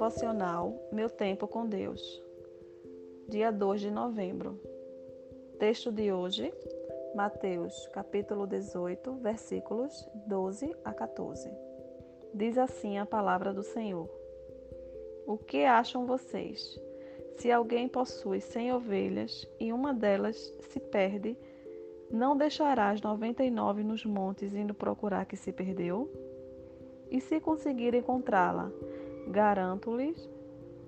devocional Meu Tempo com Deus, dia 2 de novembro. Texto de hoje, Mateus, capítulo 18, versículos 12 a 14. Diz assim a palavra do Senhor: O que acham vocês? Se alguém possui cem ovelhas e uma delas se perde, não deixará as noventa e nove nos montes indo procurar que se perdeu? E se conseguir encontrá-la, garanto-lhes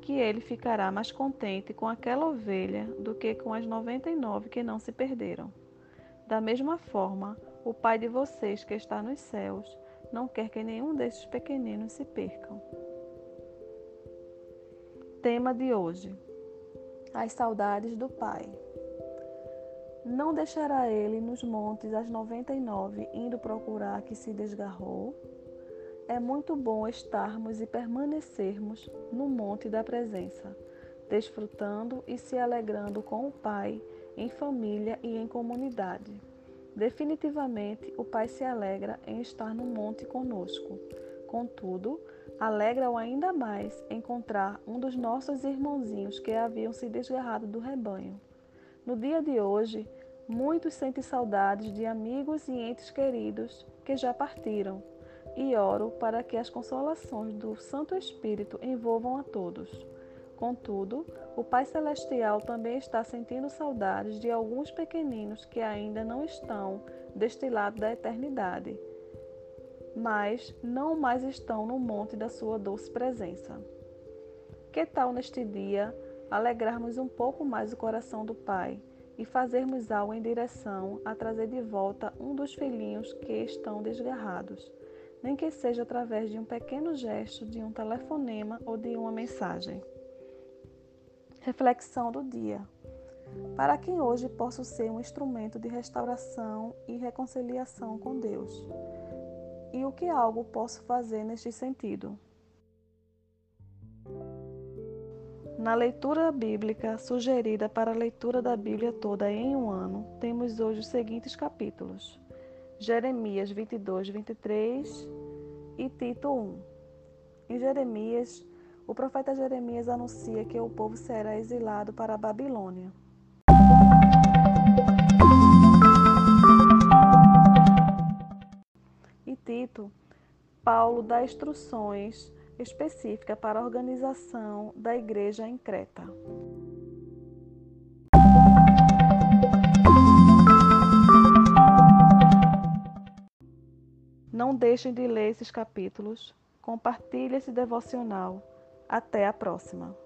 que ele ficará mais contente com aquela ovelha do que com as noventa e nove que não se perderam. Da mesma forma, o Pai de vocês que está nos céus não quer que nenhum desses pequeninos se percam. Tema de hoje: As saudades do Pai. Não deixará ele nos montes as noventa e nove indo procurar que se desgarrou? É muito bom estarmos e permanecermos no monte da presença, desfrutando e se alegrando com o Pai, em família e em comunidade. Definitivamente, o Pai se alegra em estar no monte conosco. Contudo, alegra-o ainda mais encontrar um dos nossos irmãozinhos que haviam se desgarrado do rebanho. No dia de hoje, muitos sentem saudades de amigos e entes queridos que já partiram, e oro para que as consolações do Santo Espírito envolvam a todos. Contudo, o Pai Celestial também está sentindo saudades de alguns pequeninos que ainda não estão deste lado da eternidade, mas não mais estão no monte da sua doce presença. Que tal neste dia alegrarmos um pouco mais o coração do Pai e fazermos algo em direção a trazer de volta um dos filhinhos que estão desgarrados, nem que seja através de um pequeno gesto, de um telefonema ou de uma mensagem. Reflexão do dia. Para quem hoje posso ser um instrumento de restauração e reconciliação com Deus? E o que algo posso fazer neste sentido? Na leitura bíblica sugerida para a leitura da Bíblia toda em um ano, temos hoje os seguintes capítulos: Jeremias 22, 23 e Tito 1. Em Jeremias, o profeta Jeremias anuncia que o povo será exilado para a Babilônia. E Tito, Paulo dá instruções específica para a organização da igreja em Creta. Não deixem de ler esses capítulos. Compartilhe esse devocional. Até a próxima!